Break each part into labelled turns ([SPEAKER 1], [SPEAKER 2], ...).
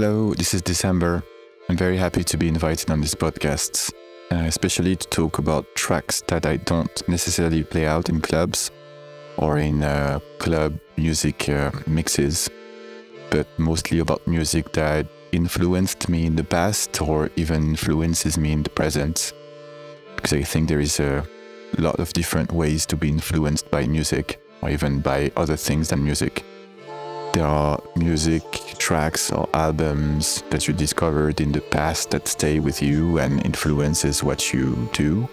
[SPEAKER 1] Hello, this is December. I'm very happy to be invited on this podcast, uh, especially to talk about tracks that I don't necessarily play out in clubs or in uh, club music uh, mixes, but mostly about music that influenced me in the past or even influences me in the present. Because I think there is a lot of different ways to be influenced by music or even by other things than music. There are music tracks or albums that you discovered in the past that stay with you and influences what you do.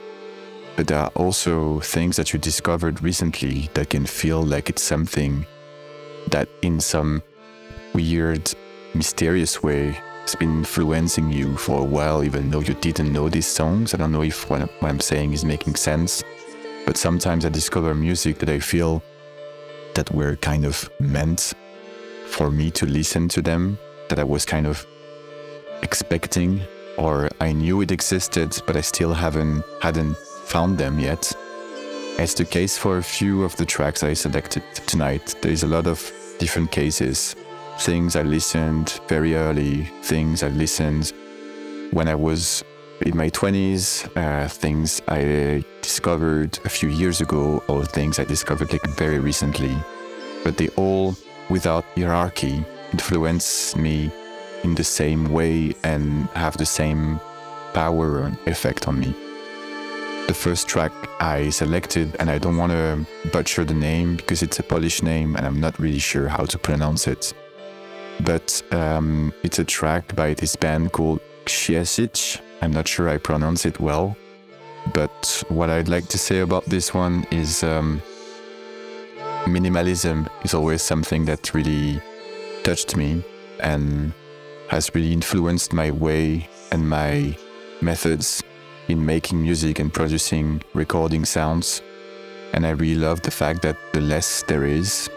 [SPEAKER 1] But there are also things that you discovered recently that can feel like it's something that in some weird, mysterious way has been influencing you for a while, even though you didn't know these songs. I don't know if what I'm saying is making sense, but sometimes I discover music that I feel that were kind of meant for me to listen to them, that I was kind of expecting, or I knew it existed, but I still haven't hadn't found them yet. It's the case for a few of the tracks I selected tonight. There's a lot of different cases. Things I listened very early, things I listened when I was in my 20s, uh, things I discovered a few years ago, or things I discovered like very recently. But they all, without hierarchy, influence me in the same way and have the same power and effect on me. The first track I selected, and I don't want to butcher the name because it's a Polish name and I'm not really sure how to pronounce it. But um, it's a track by this band called Księżyc. I'm not sure I pronounce it well. But what I'd like to say about this one is um, minimalism is always something that really touched me and has really influenced my way and my methods in making music and producing recording sounds. And I really love the fact that the less there is,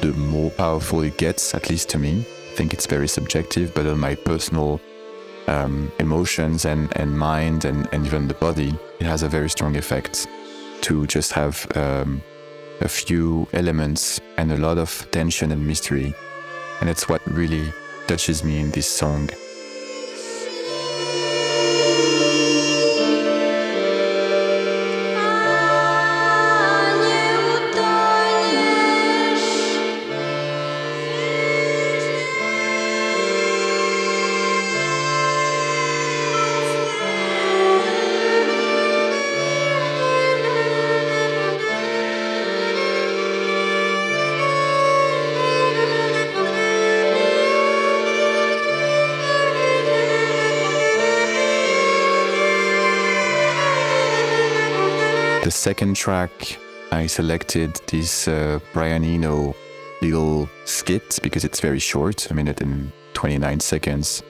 [SPEAKER 1] the more powerful it gets, at least to me. I think it's very subjective, but on my personal um, emotions and, and mind and, and even the body, it has a very strong effect to just have um, a few elements and a lot of tension and mystery. And it's what really touches me in this song. Second track, I selected this uh, Brian Eno little skit because it's very short, a minute and 29 seconds.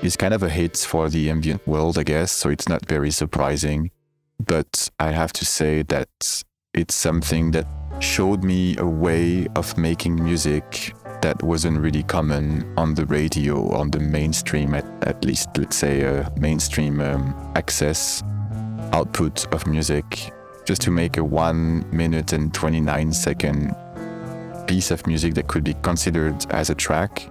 [SPEAKER 1] It's kind of a hit for the ambient world, I guess, so it's not very surprising. But I have to say that it's something that showed me a way of making music that wasn't really common on the radio, on the mainstream, at, at least, let's say, a mainstream um, access output of music just to make a 1 minute and 29 second piece of music that could be considered as a track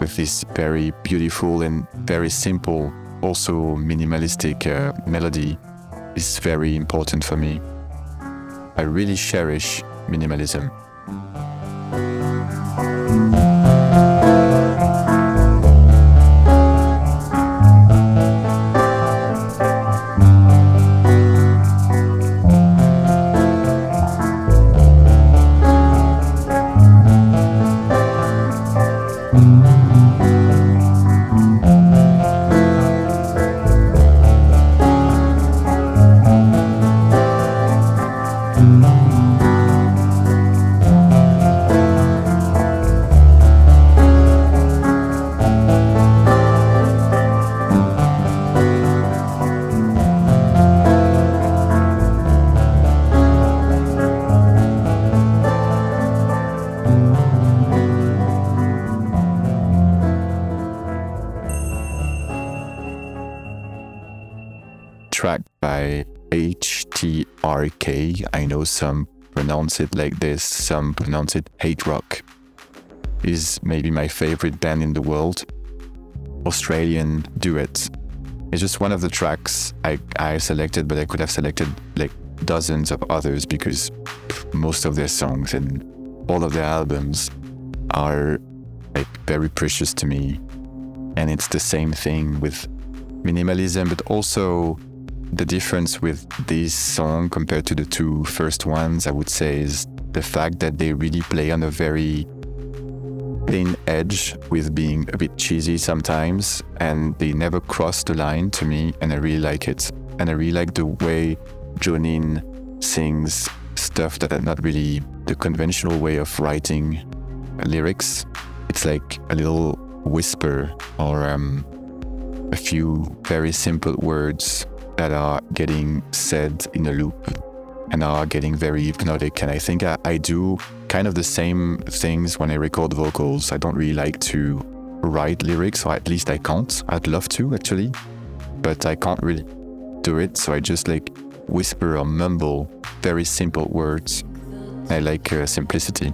[SPEAKER 1] with this very beautiful and very simple, also minimalistic uh, melody is very important for me. I really cherish minimalism. Pronounce it like this, some pronounce it hate rock. Is maybe my favorite band in the world. Australian duet. It's just one of the tracks I, I selected, but I could have selected like dozens of others because most of their songs and all of their albums are like very precious to me. And it's the same thing with minimalism, but also the difference with this song compared to the two first ones, I would say, is the fact that they really play on a very thin edge with being a bit cheesy sometimes, and they never cross the line to me, and I really like it. And I really like the way Jonnine sings stuff that are not really the conventional way of writing lyrics. It's like a little whisper or um, a few very simple words that are getting said in a loop and are getting very hypnotic. And I think I, I do kind of the same things when I record vocals. I don't really like to write lyrics, or at least I can't. I'd love to actually, but I can't really do it. So I just like whisper or mumble very simple words. I like uh, simplicity.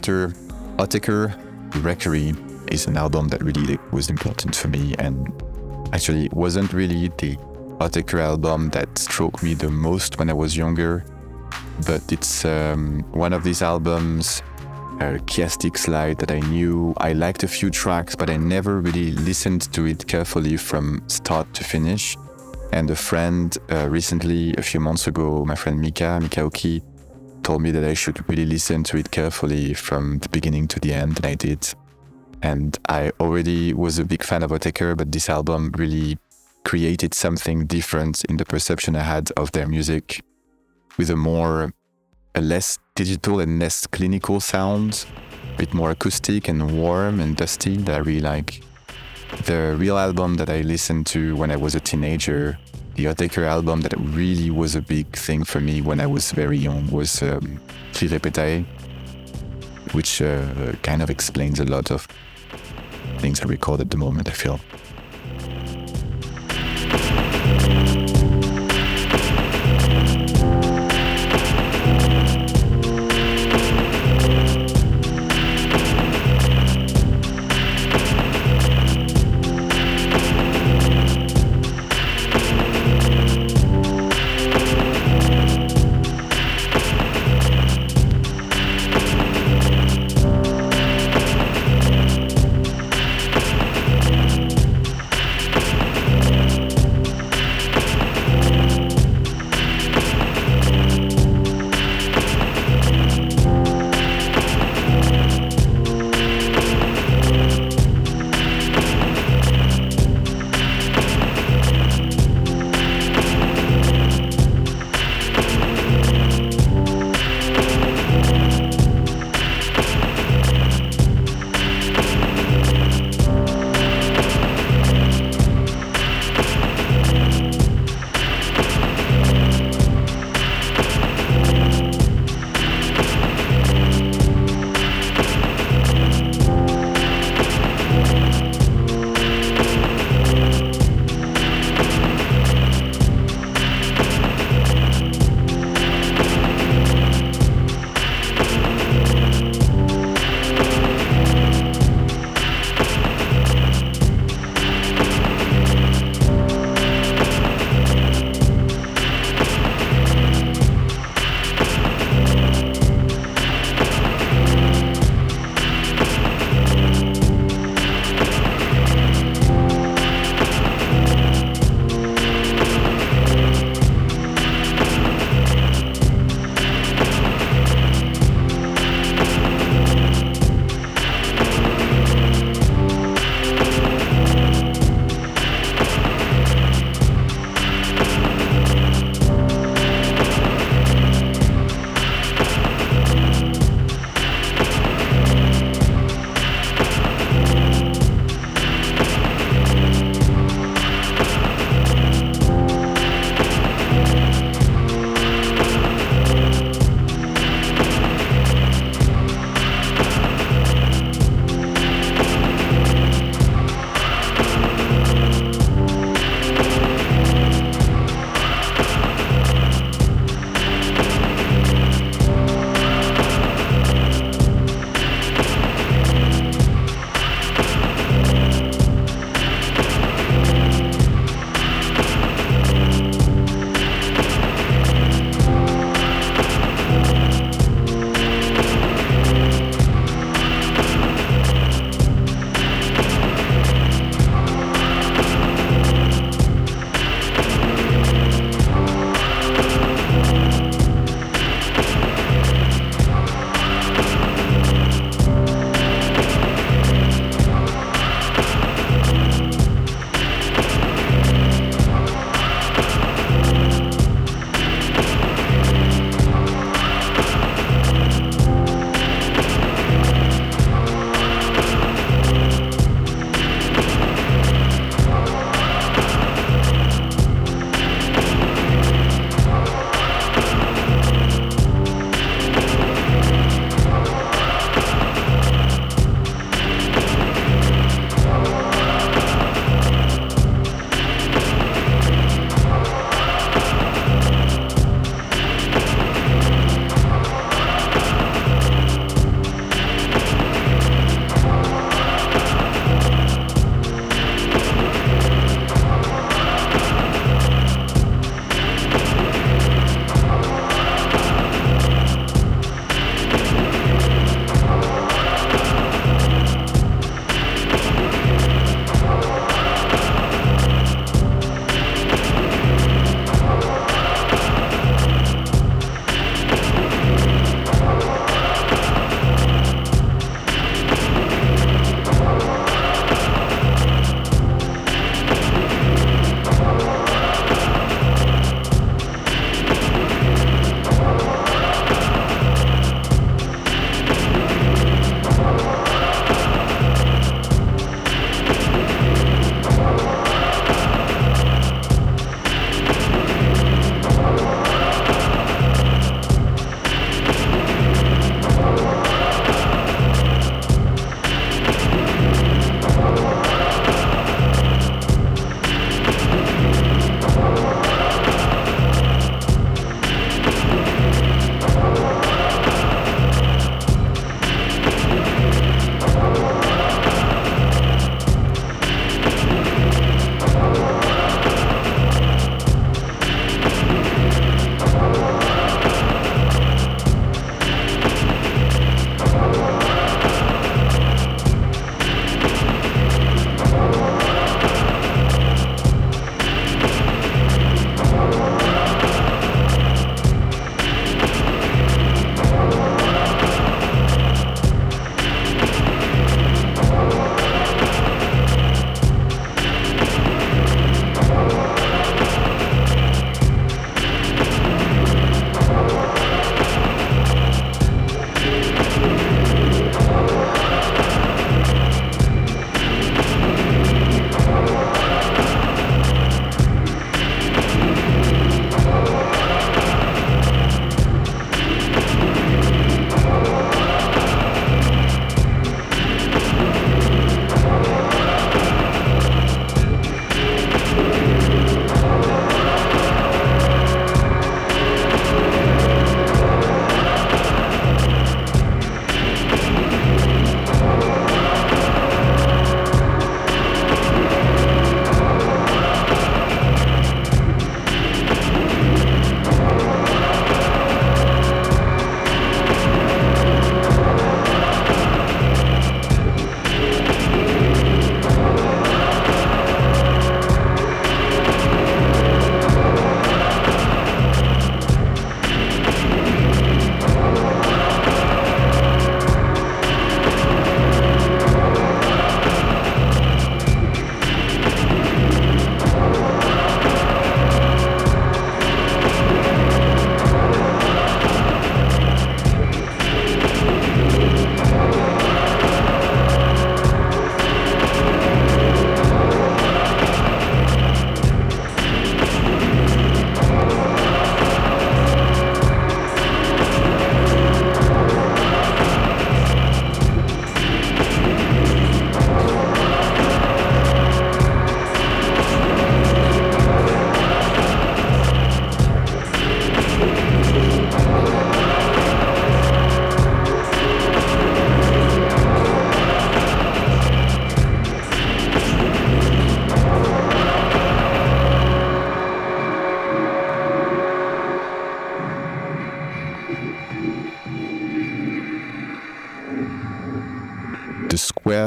[SPEAKER 1] After Autechre, Requerie is an album that really was important for me and actually it wasn't really the Autechre album that struck me the most when I was younger, but it's um, one of these albums, uh, Chiastic Slide, that I knew. I liked a few tracks, but I never really listened to it carefully from start to finish. And a friend uh, recently, a few months ago, my friend Mika, Mika Oki, told me that I should really listen to it carefully from the beginning to the end, and I did. And I already was a big fan of Autechre, but this album really created something different in the perception I had of their music with a more, a less digital and less clinical sound, a bit more acoustic and warm and dusty that I really like. The real album that I listened to when I was a teenager the Autechre album that really was a big thing for me when I was very young was um, which uh, kind of explains a lot of things I record at the moment, I feel.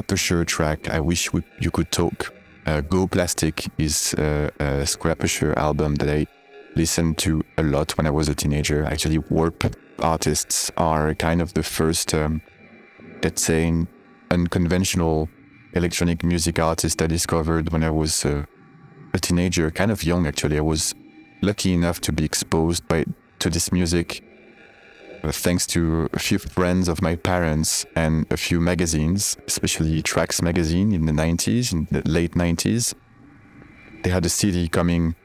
[SPEAKER 1] Squarepusher track, I wish we, you could talk. Uh, Go Plastic is uh, a Square album that I listened to a lot when I was a teenager. Actually, Warp artists are kind of the first, um, let's say, unconventional electronic music artist I discovered when I was uh, a teenager, kind of young actually. I was lucky enough to be exposed by to this music thanks to a few friends of my parents and a few magazines, especially Trax magazine in the 90s, in the late 90s. They had a CD coming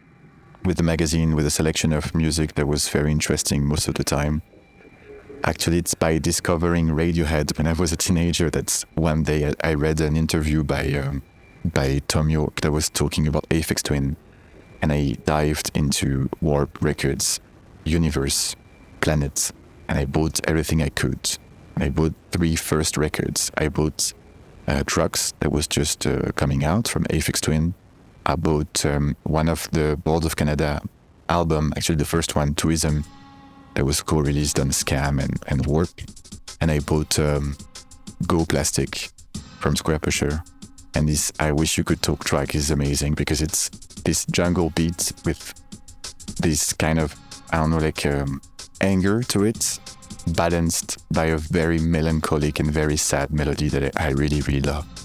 [SPEAKER 1] with the magazine with a selection of music that was very interesting most of the time. Actually, it's by discovering Radiohead when I was a teenager that one day I read an interview by um, by Thom Yorke that was talking about Aphex Twin, and I dived into Warp Records, Universe, Planet, and I bought everything I could. I bought three first records. I bought uh, Drukqs that was just uh, coming out from Aphex Twin. I bought um, one of the Boards of Canada album, actually the first one, Twoism, that was co-released on Skam and, and Warp. And I bought um, Go Plastic from Squarepusher. And this I Wish You Could Talk track is amazing because it's this jungle beat with this kind of, I don't know, like um, anger to it, balanced by a very melancholic and very sad melody that I really, really love.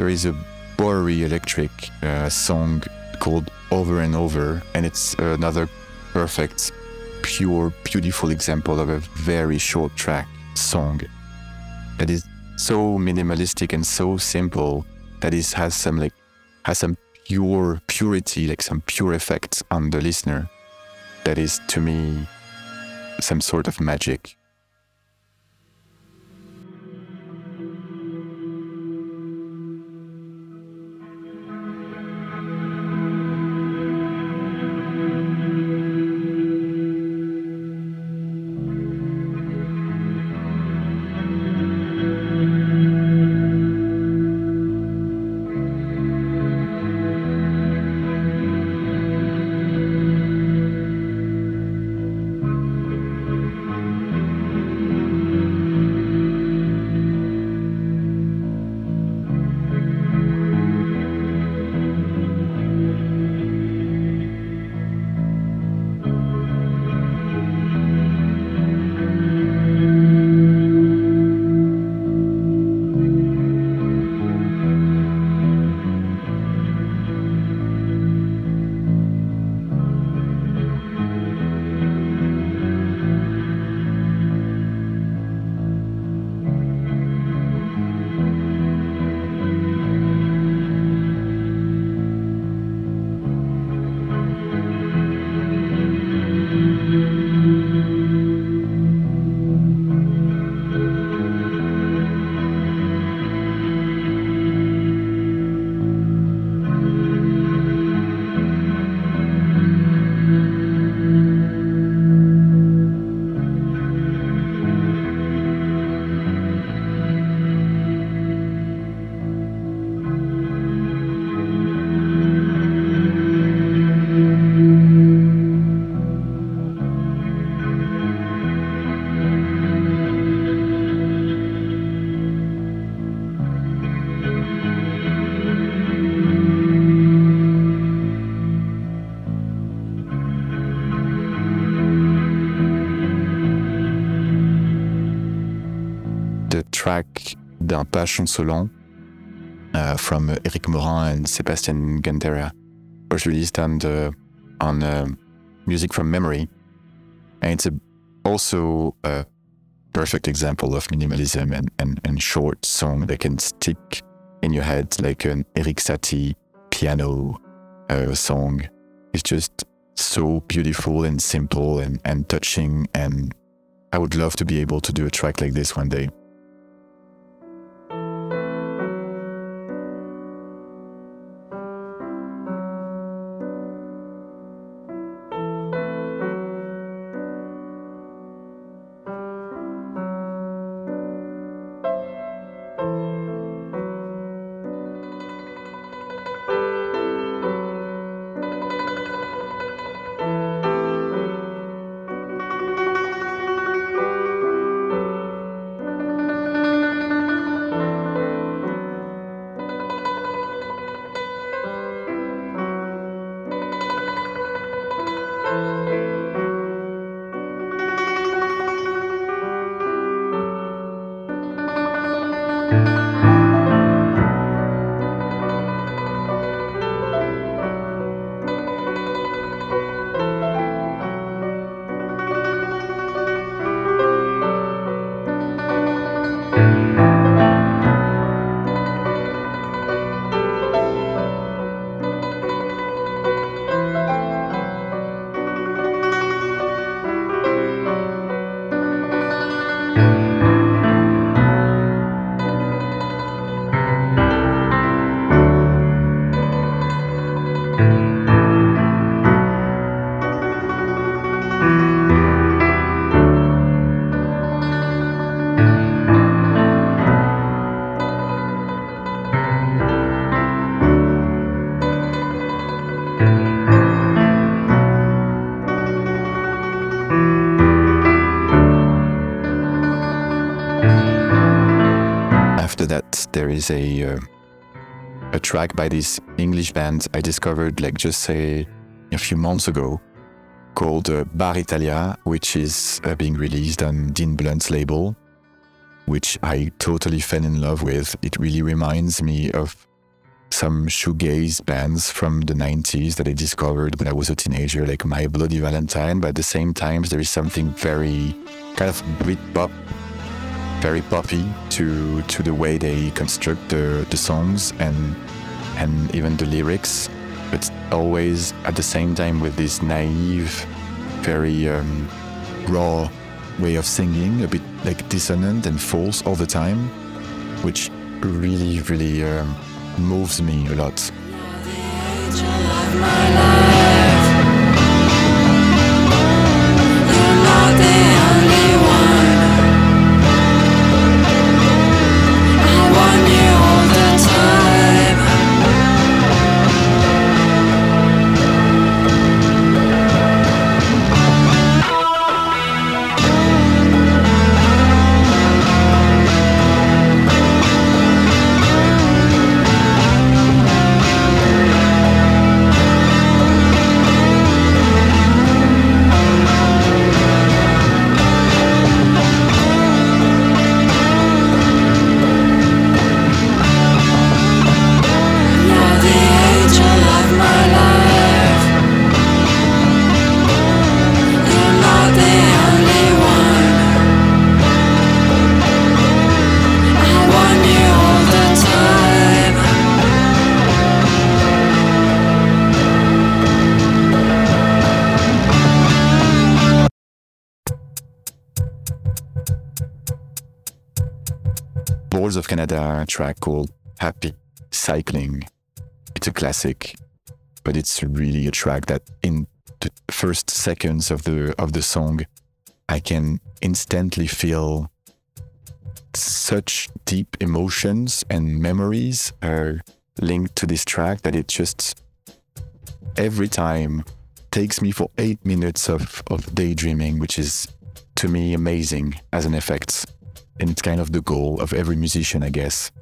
[SPEAKER 1] After is a Bowery Electric uh, song called Over and Over, and it's another perfect, pure, beautiful example of a very short track song that is so minimalistic and so simple that it has some like has some pure purity, like some pure effects on the listener. That is to me some sort of magic. Pas chancelant uh, from Eric Morin and Sebastian Gantera was released on, the, on uh, Music from Memory. And it's a, also a perfect example of minimalism and, and, and short song that can stick in your head like an Erik Satie piano uh, song. It's just so beautiful and simple and, and touching. And I would love to be able to do a track like this one day. Is a uh, a track by this English band I discovered like just say a few months ago called uh, Bar Italia, which is uh, being released on Dean Blunt's label, which I totally fell in love with. It really reminds me of some shoegaze bands from the 90s that I discovered when I was a teenager, like My Bloody Valentine. But at the same time, there is something very kind of Britpop, very poppy to to the way they construct the, the songs and and even the lyrics. But always at the same time with this naive, very um, raw way of singing, a bit like dissonant and false all the time, which really, really um, moves me a lot. Of Canada track called Happy Cycling. It's a classic, but it's really a track that in the first seconds of the of the song, I can instantly feel such deep emotions and memories are linked to this track that it just every time takes me for eight minutes of, of daydreaming, which is to me amazing as an effect. And it's kind of the goal of every musician, I guess.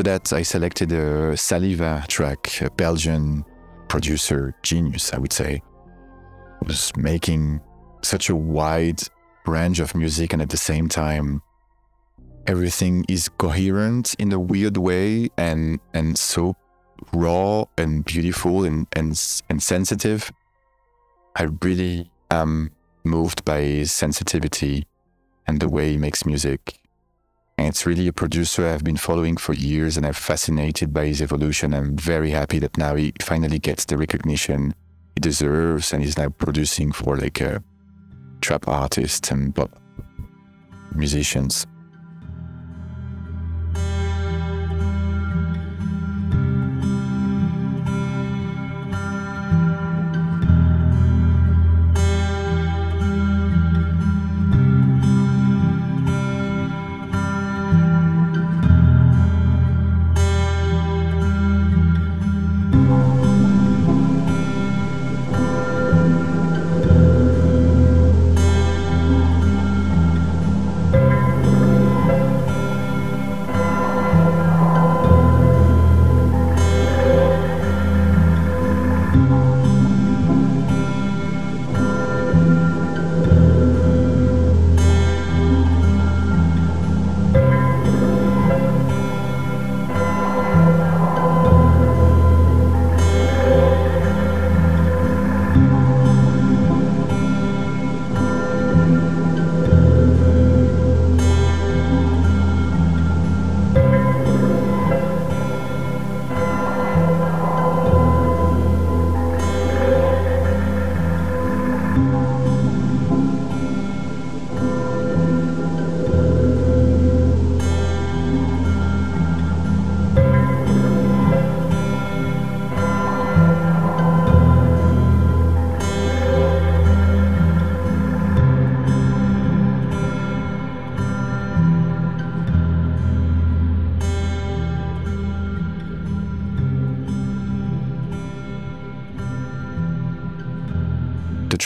[SPEAKER 1] After that, I selected a Ssaliva track, a Belgian producer genius, I would say, was making such a wide range of music and at the same time everything is coherent in a weird way and and so raw and beautiful and and, and sensitive. I really am moved by his sensitivity and the way he makes music and it's really a producer I've been following for years and I'm fascinated by his evolution. I'm very happy that now he finally gets the recognition he deserves and he's now producing for like a trap artists and pop musicians.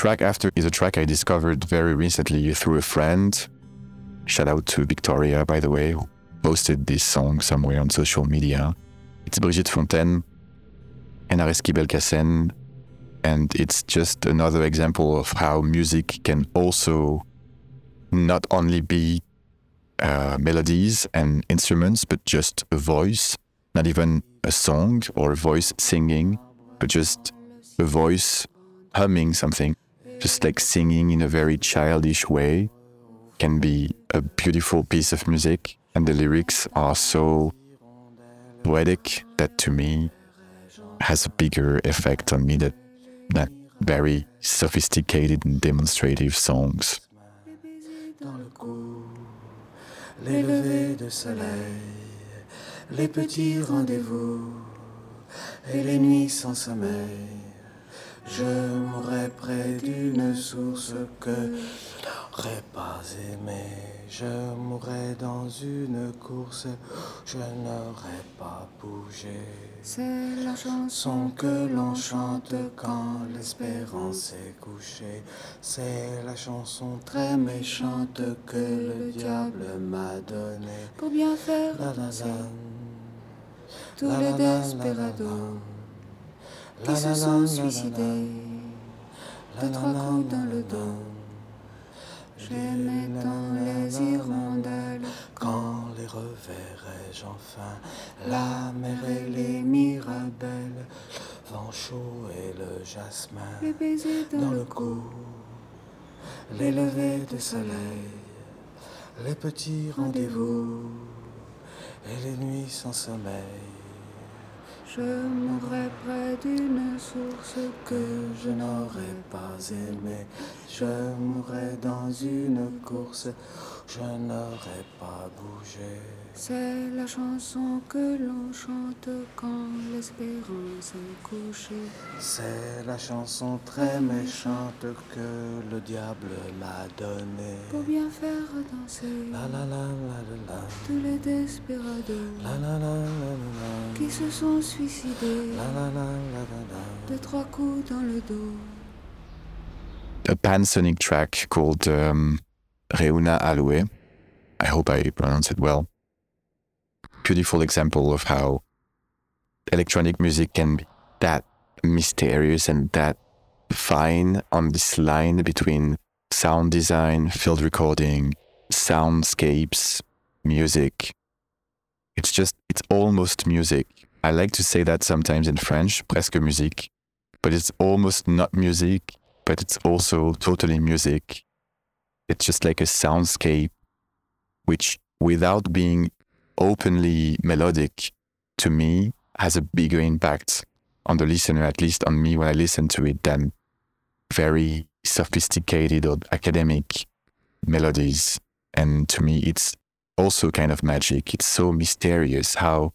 [SPEAKER 1] Track after is a track I discovered very recently through a friend. Shout out to Victoria, by the way, who posted this song somewhere on social media. It's Brigitte Fontaine and Areski Belkacem, and it's just another example of how music can also not only be uh, melodies and instruments, but just a voice, not even a song or a voice singing, but just a voice humming something just like singing in a very childish way can be a beautiful piece of music. And the lyrics are so poetic that to me has a bigger effect on me that, that very sophisticated and demonstrative songs. les levées de soleil, les petits rendez-vous et les nuits sans sommeil. Je mourrais près d'une source que je n'aurais pas aimée. Je mourrais dans une course, je n'aurais pas bougé. C'est la chanson que l'on chante quand l'espérance est couchée. C'est la chanson très méchante que le diable m'a donnée. Pour bien faire la, la, tous les desperados qui se sont suicidés de trois coups dans le dos. J'aimais tant les hirondelles. Quand les reverrai-je enfin la mer et les mirabelles, vent chaud et le jasmin, les baisers dans, le cou, les levées de soleil, les petits rendez-vous. Et les nuits sans sommeil. Je mourrais près d'une source que je n'aurais pas aimée. Je mourrais dans une course, je n'aurais pas bougé. C'est la chanson que l'on chante quand l'espérance est couchée. C'est la chanson très méchante que le diable m'a donnée. Pour bien faire danser la, la, la, la, tous les desperados qui se sont suicidés de trois coups dans le dos. A pan-sonic track called um, Reuna Aloe. I hope I pronounce it well. Beautiful example of how electronic music can be that mysterious and that fine on this line between sound design, field recording, soundscapes, music. It's just, it's almost music. I like to say that sometimes in French, presque musique, but it's almost not music, but it's also totally music. It's just like a soundscape, which without being openly melodic, to me, has a bigger impact on the listener, at least on me when I listen to it, than very sophisticated or academic melodies. And to me, it's also kind of magic. It's so mysterious how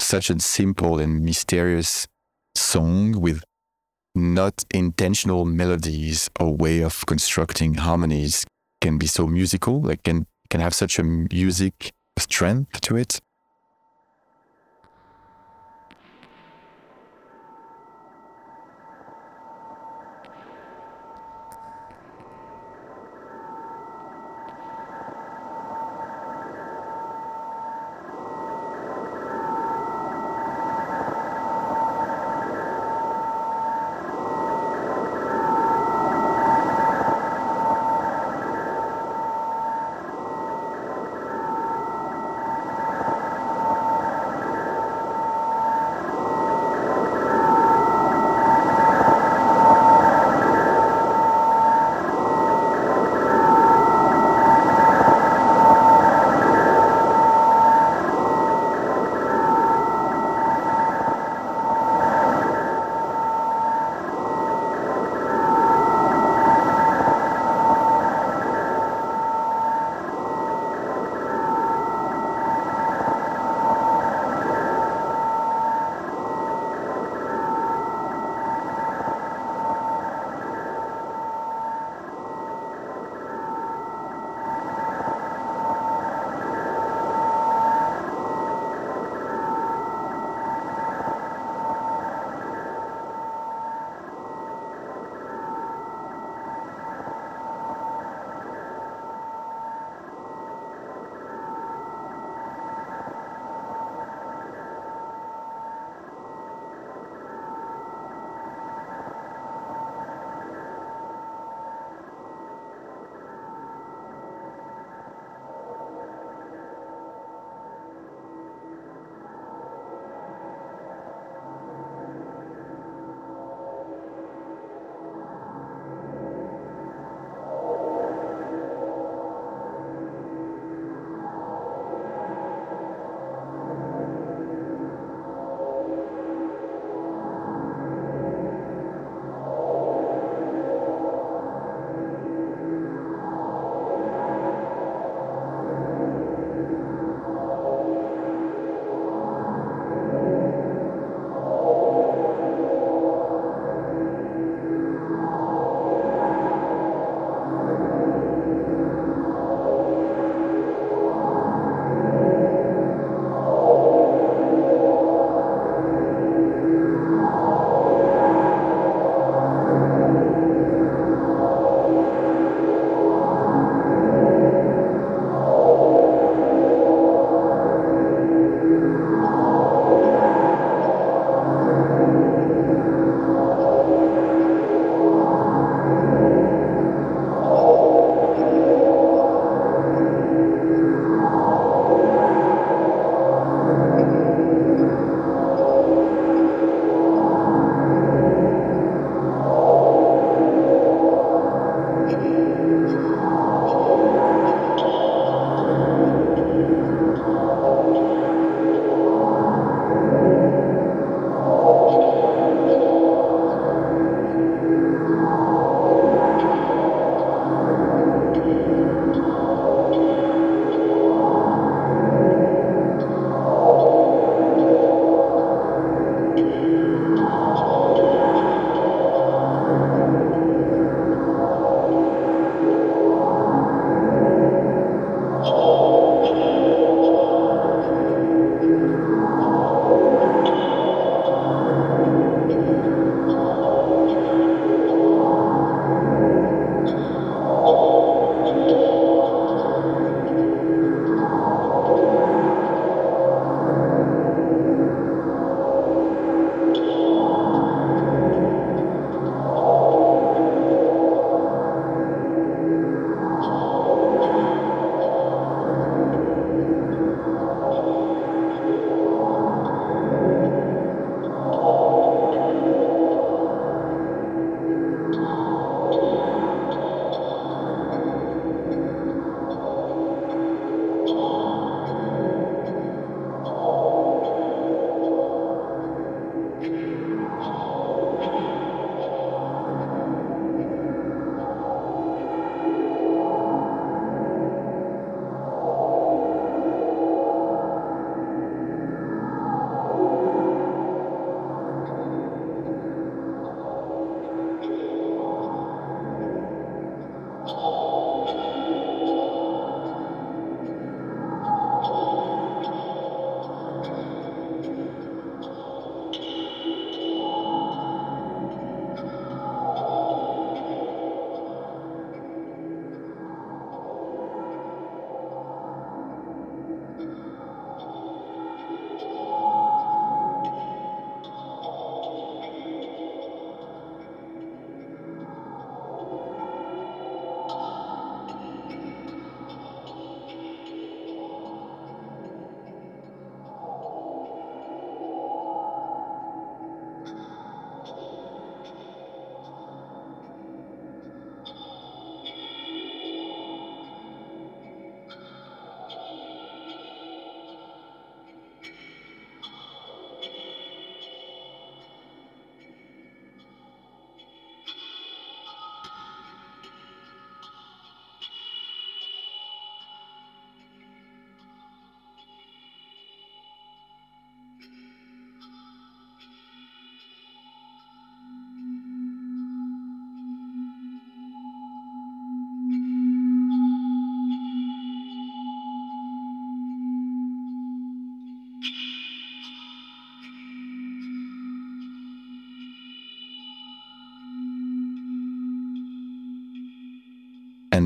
[SPEAKER 1] such a simple and mysterious song with not intentional melodies or way of constructing harmonies can be so musical, like can can have such a music strength to it.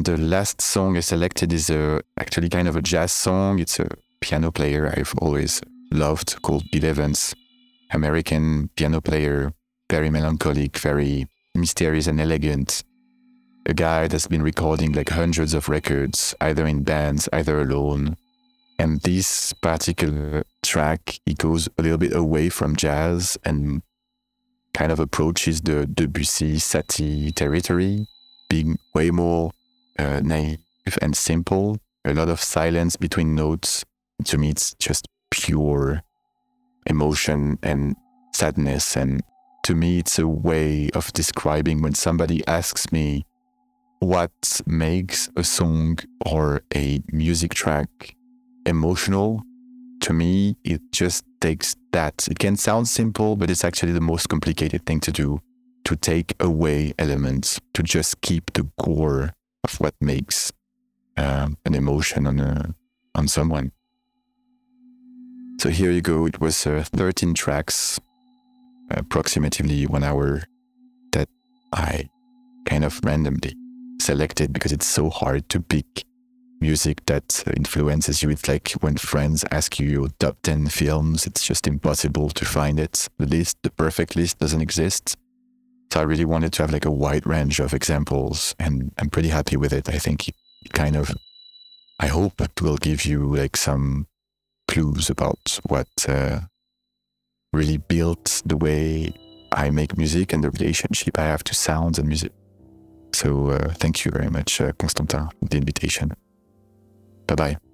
[SPEAKER 1] The last song I selected is a, actually kind of a jazz song. It's a piano player I've always loved called Bill Evans, American piano player, very melancholic, very mysterious and elegant. A guy that's been recording like hundreds of records, either in bands, either alone. And this particular track, he goes a little bit away from jazz and kind of approaches the Debussy Satie territory, being way more uh, naive and simple. A lot of silence between notes. To me, it's just pure emotion and sadness. And to me, it's a way of describing when somebody asks me what makes a song or a music track emotional. To me, it just takes that. It can sound simple, but it's actually the most complicated thing to do to take away elements, to just keep the core of what makes uh, an emotion on, a, on someone. So here you go. It was uh, 13 tracks, approximately one hour, that I kind of randomly selected because it's so hard to pick music that influences you. It's like when friends ask you your top 10 films, it's just impossible to find it. The list, the perfect list doesn't exist. So I really wanted to have like a wide range of examples and I'm pretty happy with it. I think it kind of, I hope it will give you like some clues about what uh, really built the way I make music and the relationship I have to sounds and music. So uh, thank you very much, uh, Constantin, for the invitation. Bye bye.